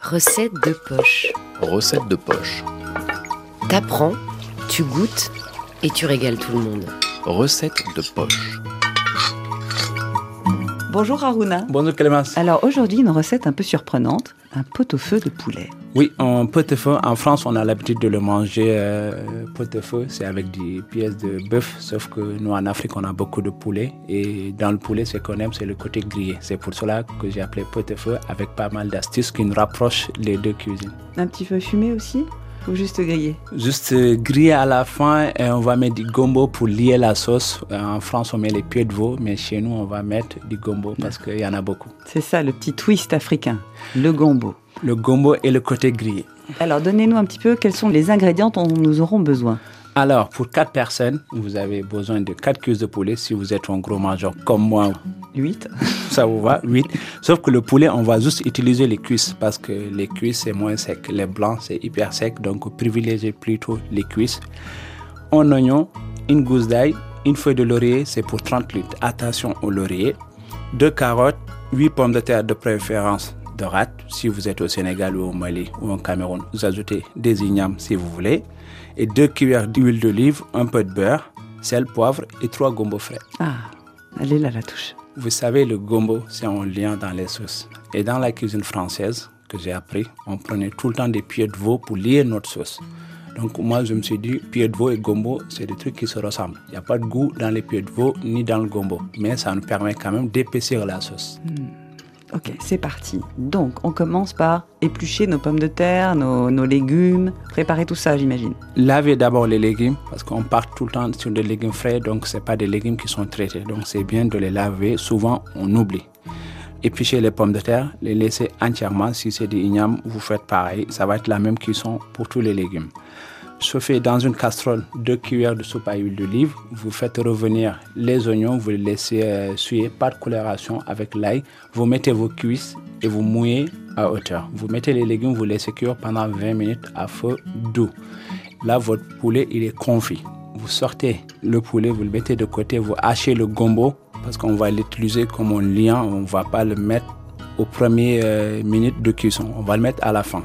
Recette de poche. Recette de poche. T'apprends, tu goûtes et tu régales tout le monde. Recette de poche. Bonjour Aruna. Bonjour Clémence. Alors aujourd'hui, une recette un peu surprenante, un pot-au-feu de poulet. Oui, un pot-au-feu, en France, on a l'habitude de le manger euh, pot-au-feu, c'est avec des pièces de bœuf, sauf que nous en Afrique, on a beaucoup de poulet et dans le poulet, ce qu'on aime, c'est le côté grillé. C'est pour cela que j'ai appelé pot-au-feu avec pas mal d'astuces qui nous rapprochent les deux cuisines. Un petit peu fumé aussi? Ou juste grillé Juste grillé à la fin et on va mettre du gombo pour lier la sauce. Euh, En France, on met les pieds de veau, mais chez nous, on va mettre du gombo parce qu'il y en a beaucoup. C'est ça le petit twist africain, le gombo. Le gombo et le côté grillé. Alors donnez-nous un petit peu quels sont les ingrédients dont nous aurons besoin. Alors, pour 4 personnes, vous avez besoin de 4 cuisses de poulet si vous êtes un gros mangeur comme moi. 8. Ça vous va? 8. Sauf que le poulet, on va juste utiliser les cuisses parce que les cuisses, c'est moins sec. Les blancs, c'est hyper sec. Donc, privilégiez plutôt les cuisses. Un oignon, une gousse d'ail, une feuille de laurier, c'est pour 30 litres. Attention au laurier. Deux carottes, 8 pommes de terre de préférence de rate si vous êtes au Sénégal ou au Mali ou au Cameroun. Vous ajoutez des ignames si vous voulez. Et deux cuillères d'huile d'olive, un peu de beurre, sel, poivre et trois gombo frais. Ah, elle est là la touche. Vous savez, le gombo, c'est un lien dans les sauces. Et dans la cuisine française que j'ai appris, on prenait tout le temps des pieds de veau pour lier notre sauce. Donc moi, je me suis dit, pieds de veau et gombo, c'est des trucs qui se ressemblent. Il n'y a pas de goût dans les pieds de veau ni dans le gombo. Mais ça nous permet quand même d'épaissir la sauce. Ok, c'est parti. Donc on commence par éplucher nos pommes de terre, nos, légumes, préparer tout ça j'imagine. Lavez d'abord les légumes parce qu'on part tout le temps sur des légumes frais, donc c'est pas des légumes qui sont traités. Donc c'est bien de les laver. Souvent, on oublie. Épluchez les pommes de terre, les laisser entièrement. Si c'est des ignames, vous faites pareil. Ça va être la même cuisson pour tous les légumes. Chauffez dans une casserole deux cuillères de soupe à huile d'olive. Vous faites revenir les oignons, vous les laissez euh, suer, de coloration avec l'ail. Vous mettez vos cuisses et vous mouillez à hauteur. Vous mettez les légumes, vous laissez cuire pendant 20 minutes à feu doux. Là, votre poulet, il est confit. Vous sortez le poulet, vous le mettez de côté, vous hachez le gombo parce qu'on va l'utiliser comme un lien. On ne va pas le mettre aux premières euh, minutes de cuisson. On va le mettre à la fin.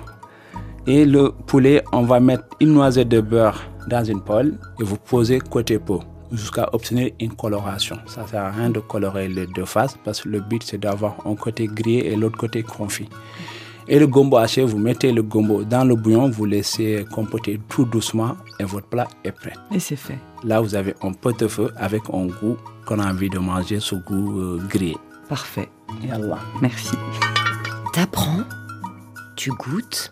Et le poulet, on va mettre une noisette de beurre dans une poêle et vous posez côté peau jusqu'à obtenir une coloration. Ça sert à rien de colorer les deux faces parce que le but c'est d'avoir un côté grillé et l'autre côté confit. Et le gombo haché, vous mettez le gombo dans le bouillon, vous laissez compoter tout doucement et votre plat est prêt. Et c'est fait. Là, vous avez un pot de feu avec un goût qu'on a envie de manger, ce goût euh, grillé. Parfait. Yallah. Merci. T'apprends, tu goûtes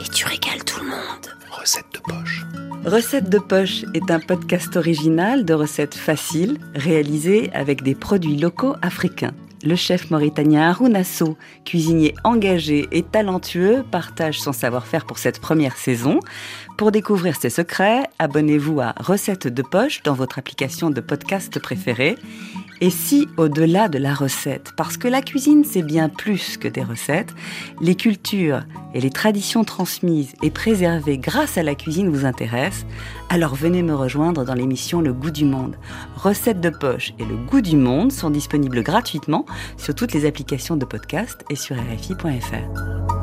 et tu régales tout le monde. Recette de poche. Recette de poche est un podcast original de recettes faciles réalisé avec des produits locaux africains. Le chef mauritanien Harouna Sow, cuisinier engagé et talentueux, partage son savoir-faire pour cette première saison. Pour découvrir ses secrets, abonnez-vous à Recette de poche dans votre application de podcast préférée. Et si, au-delà de la recette, parce que la cuisine c'est bien plus que des recettes, les cultures et les traditions transmises et préservées grâce à la cuisine vous intéressent, alors venez me rejoindre dans l'émission Le Goût du Monde. Recettes de poche et Le Goût du Monde sont disponibles gratuitement sur toutes les applications de podcast et sur RFI.fr.